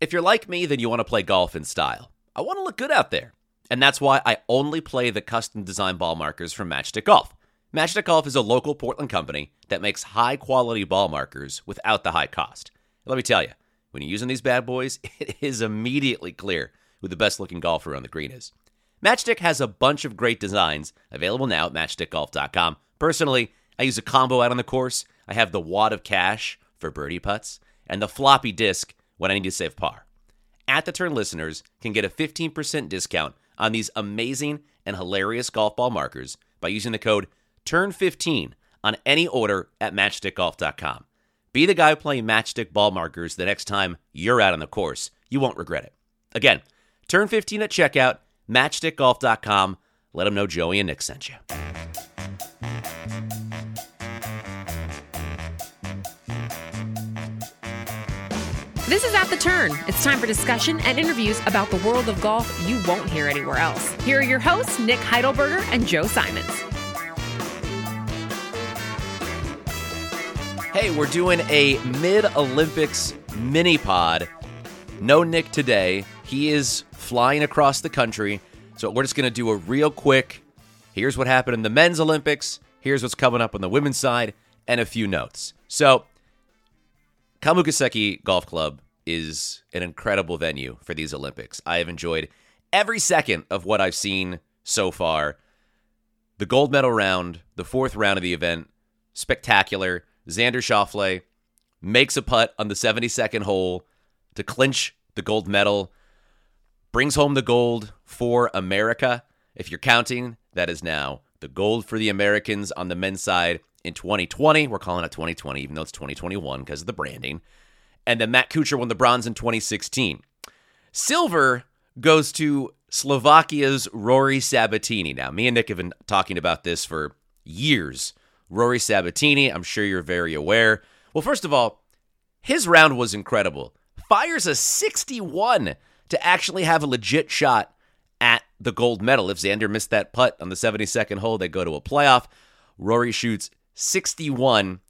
If you're like me, then you want to play golf in style. I want to look good out there. And that's why I only play the custom design ball markers from Matchstick Golf. Matchstick Golf is a local Portland company that makes high quality ball markers without the high cost. Let me tell you, when you're using these bad boys, it is immediately clear who the best looking golfer on the green is. Matchstick has a bunch of great designs available now at matchstickgolf.com. Personally, I use a combo out on the course. I have the wad of cash for birdie putts and the floppy disk when I need to save par. At the Turn listeners can get a 15% discount on these amazing and hilarious golf ball markers by using the code TURN15 on any order at matchstickgolf.com. Be the guy playing matchstick ball markers the next time you're out on the course. You won't regret it. Again, turn 15 at checkout, matchstickgolf.com. Let them know Joey and Nick sent you. This is At the Turn. It's time for discussion and interviews about the world of golf you won't hear anywhere else. Here are your hosts, Nick Heidelberger and Joe Simons. Hey, we're doing a mid Olympics mini pod. No Nick today. He is flying across the country. So we're just going to do a real quick here's what happened in the men's Olympics, here's what's coming up on the women's side, and a few notes. So, Kasumigaseki Golf Club is an incredible venue for these Olympics. I have enjoyed every second of what I've seen so far. The gold medal round, the fourth round of the event, spectacular. Xander Schauffele makes a putt on the 72nd hole to clinch the gold medal, brings home the gold for America. If you're counting, that is now the gold for the Americans on the men's side in 2020. We're calling it 2020, even though it's 2021 because of the branding. And then Matt Kuchar won the bronze in 2016. Silver goes to Slovakia's Rory Sabbatini. Now, me and Nick have been talking about this for years. Rory Sabbatini, I'm sure you're very aware. Well, first of all, his round was incredible. Fires a 61 to actually have a legit shot at the gold medal. If Xander missed that putt on the 72nd hole, they go to a playoff. Rory shoots 61,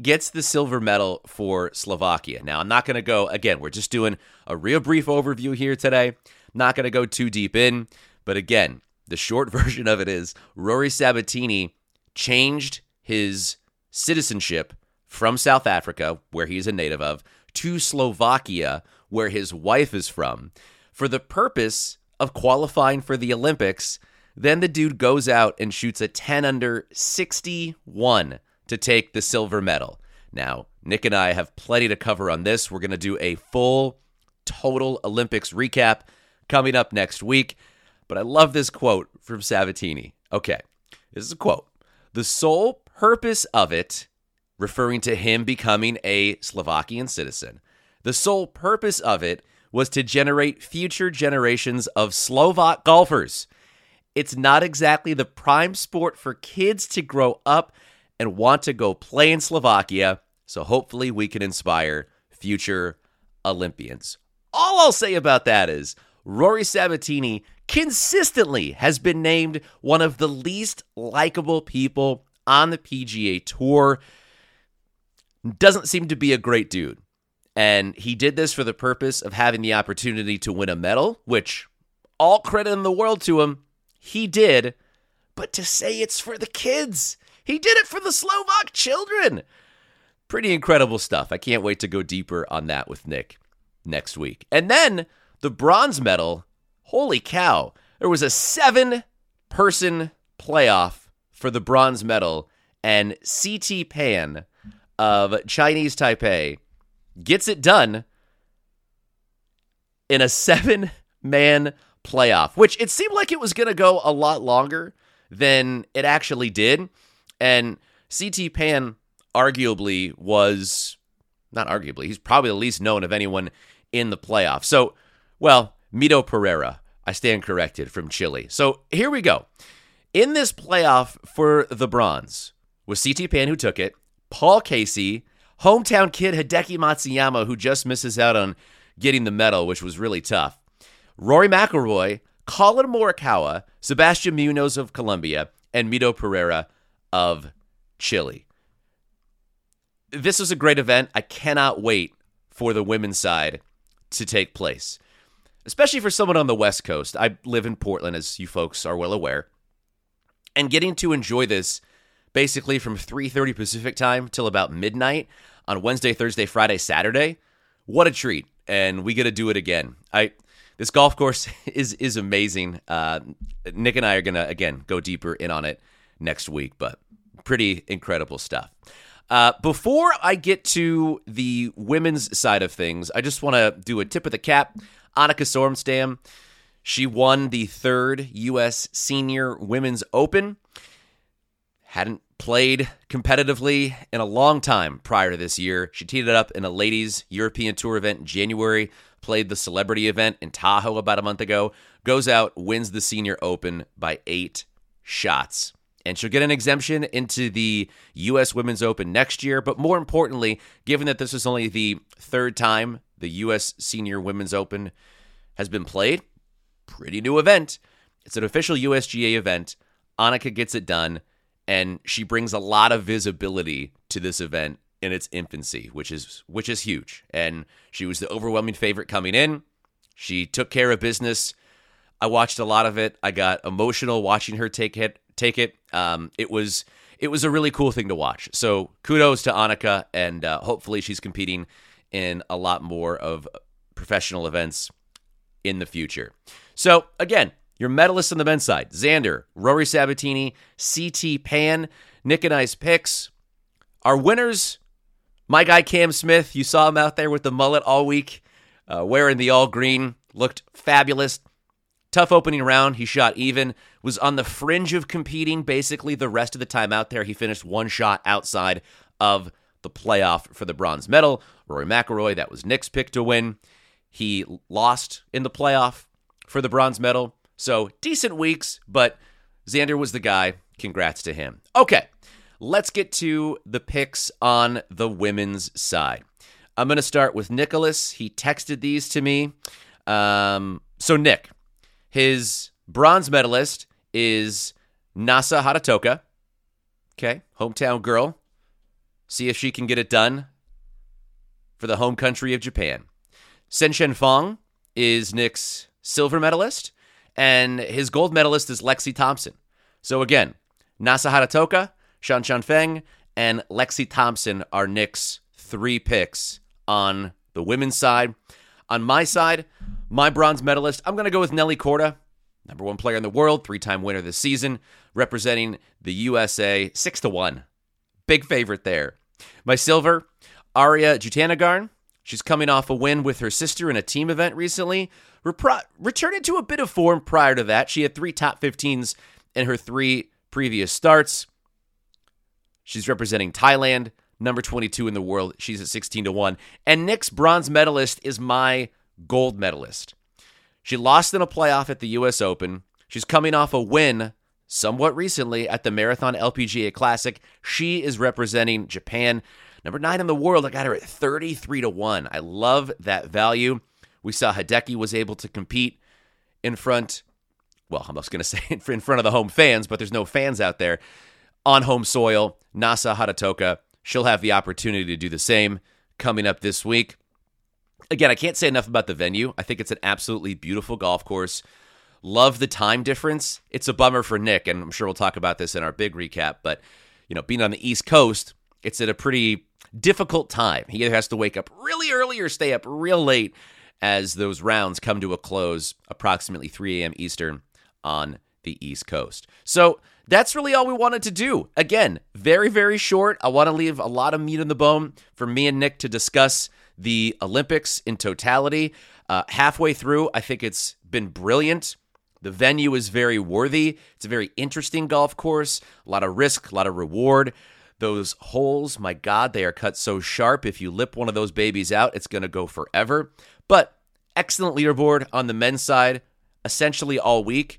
gets the silver medal for Slovakia. Now, I'm not going to go, again, we're just doing a real brief overview here today. Not going to go too deep in, but again, the short version of it is Rory Sabbatini changed his citizenship from South Africa, where he's a native of, to Slovakia, where his wife is from, for the purpose of qualifying for the Olympics. Then the dude goes out and shoots a 10 under 61 to take the silver medal. Now, Nick and I have plenty to cover on this. We're going to do a full total Olympics recap coming up next week. But I love this quote from Sabbatini. Okay, this is a quote. The sole purpose of it, referring to him becoming a Slovakian citizen, the sole purpose of it was to generate future generations of Slovak golfers. It's not exactly the prime sport for kids to grow up and want to go play in Slovakia, so hopefully we can inspire future Olympians. All I'll say about that is Rory Sabbatini consistently has been named one of the least likable people on the PGA Tour. Doesn't seem to be a great dude. And he did this for the purpose of having the opportunity to win a medal, which all credit in the world to him. He did. But to say it's for the kids, he did it for the Slovak children. Pretty incredible stuff. I can't wait to go deeper on that with Nick. next week. And then the bronze medal, holy cow, there was a seven person playoff for the bronze medal, and CT Pan of Chinese Taipei gets it done in a seven man playoff, which it seemed like it was going to go a lot longer than it actually did. And CT Pan arguably was not arguably, he's probably the least known of anyone in the playoff. So, well, Mito Pereira, I stand corrected from Chile. So here we go. In this playoff for the bronze was CT Pan who took it, Paul Casey, hometown kid Hideki Matsuyama who just misses out on getting the medal, which was really tough. Rory McIlroy, Collin Morikawa, Sebastian Munoz of Colombia, and Mito Pereira of Chile. This was a great event. I cannot wait for the women's side to take place, especially for someone on the West Coast. I live in Portland, as you folks are well aware, and getting to enjoy this basically from 3:30 Pacific time till about midnight on Wednesday, Thursday, Friday, Saturday. What a treat! And we get to do it again. I this golf course is is amazing. Uh, Nick and I are gonna again go deeper in on it next week, but pretty incredible stuff. Uh, before I get to the women's side of things, I just want to do a tip of the cap. Annika Sorenstam, she won the third U.S. Senior Women's Open. Hadn't played competitively in a long time prior to this year. She teed it up in a ladies' European Tour event in January, played the celebrity event in Tahoe about a month ago, goes out, wins the Senior Open by eight shots and she'll get an exemption into the U.S. Women's Open next year. But more importantly, given that this is only the third time the U.S. Senior Women's Open has been played, pretty new event. It's an official USGA event. Annika gets it done, and she brings a lot of visibility to this event in its infancy, which is which is huge. And she was the overwhelming favorite coming in. She took care of business. I watched a lot of it. I got emotional watching her take it take it. Um, it was it was a really cool thing to watch. So kudos to Annika, and uh, hopefully she's competing in a lot more of professional events in the future. So again, your medalists on the men's side: Xander, Rory Sabbatini, CT Pan, Nick and I's picks. Our winners: my guy Cam Smith. You saw him out there with the mullet all week, uh, wearing the all green, looked fabulous. Tough opening round. He shot even, was on the fringe of competing basically the rest of the time out there. He finished one shot outside of the playoff for the bronze medal. Rory McIlroy, that was Nick's pick to win. He lost in the playoff for the bronze medal. So decent weeks, but Xander was the guy. Congrats to him. Okay, let's get to the picks on the women's side. I'm going to start with Nicholas. He texted these to me. Um, so, Nick, his bronze medalist is Nasa Hataoka. Okay, hometown girl. See if she can get it done for the home country of Japan. Shen Fong is Nick's silver medalist, and his gold medalist is Lexi Thompson. So again, Nasa Hataoka, Shan Shan Feng, and Lexi Thompson are Nick's three picks on the women's side. On my side, my bronze medalist, I'm going to go with Nelly Korda, number one player in the world, three time winner this season, representing the USA six to one. Big favorite there. My silver, Ariya Jutanugarn. She's coming off a win with her sister in a team event recently. Repro- returning to a bit of form prior to that. She had three top 15s in her three previous starts. She's representing Thailand, number 22 in the world. She's at 16 to 1. And Nick's bronze medalist is my gold medalist. She lost in a playoff at the US Open. She's coming off a win somewhat recently at the Marathon LPGA Classic. She is representing Japan. Number nine in the world. I got her at 33 to 1. I love that value. We saw Hideki was able to compete in front, well, I'm just going to say in front of the home fans, but there's no fans out there on home soil. Nasa Hataoka, she'll have the opportunity to do the same coming up this week again, I can't say enough about the venue. I think it's an absolutely beautiful golf course. Love the time difference. It's a bummer for Nick, and I'm sure we'll talk about this in our big recap. But you know, being on the East Coast, it's at a pretty difficult time. He either has to wake up really early or stay up real late as those rounds come to a close approximately 3 a.m. Eastern on the East Coast. So that's really all we wanted to do. Again, very, very short. I want to leave a lot of meat on the bone for me and Nick to discuss the Olympics in totality. Uh, halfway through, I think it's been brilliant. The venue is very worthy. It's a very interesting golf course, a lot of risk, a lot of reward. Those holes, my God, they are cut so sharp. If you lip one of those babies out, it's going to go forever. But excellent leaderboard on the men's side, essentially all week.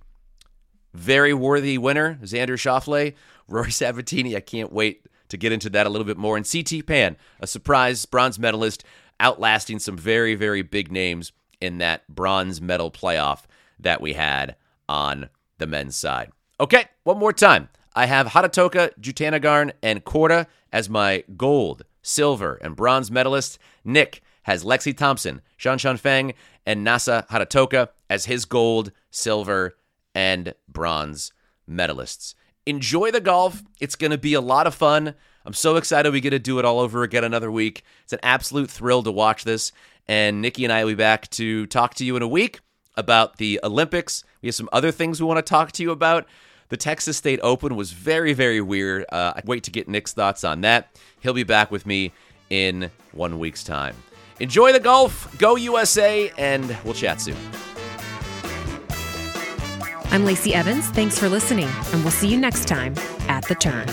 Very worthy winner, Xander Schauffele. Rory Sabbatini, I can't wait to get into that a little bit more. And CT Pan, a surprise bronze medalist, outlasting some very, very big names in that bronze medal playoff that we had on the men's side. Okay, one more time. I have Hataoka, Jutanugarn, and Korda as my gold, silver, and bronze medalists. Nick has Lexi Thompson, Shan Shan Feng, and Nasa Hataoka as his gold, silver, and bronze medalists. Enjoy the golf. It's going to be a lot of fun. I'm so excited we get to do it all over again another week. It's an absolute thrill to watch this. And Nikki and I will be back to talk to you in a week about the Olympics. We have some other things we want to talk to you about. The Texas State Open was very, very weird. Uh, I wait to get Nick's thoughts on that. He'll be back with me in one week's time. Enjoy the golf, go USA, and we'll chat soon. I'm Lacey Evans. Thanks for listening, and we'll see you next time at the turn.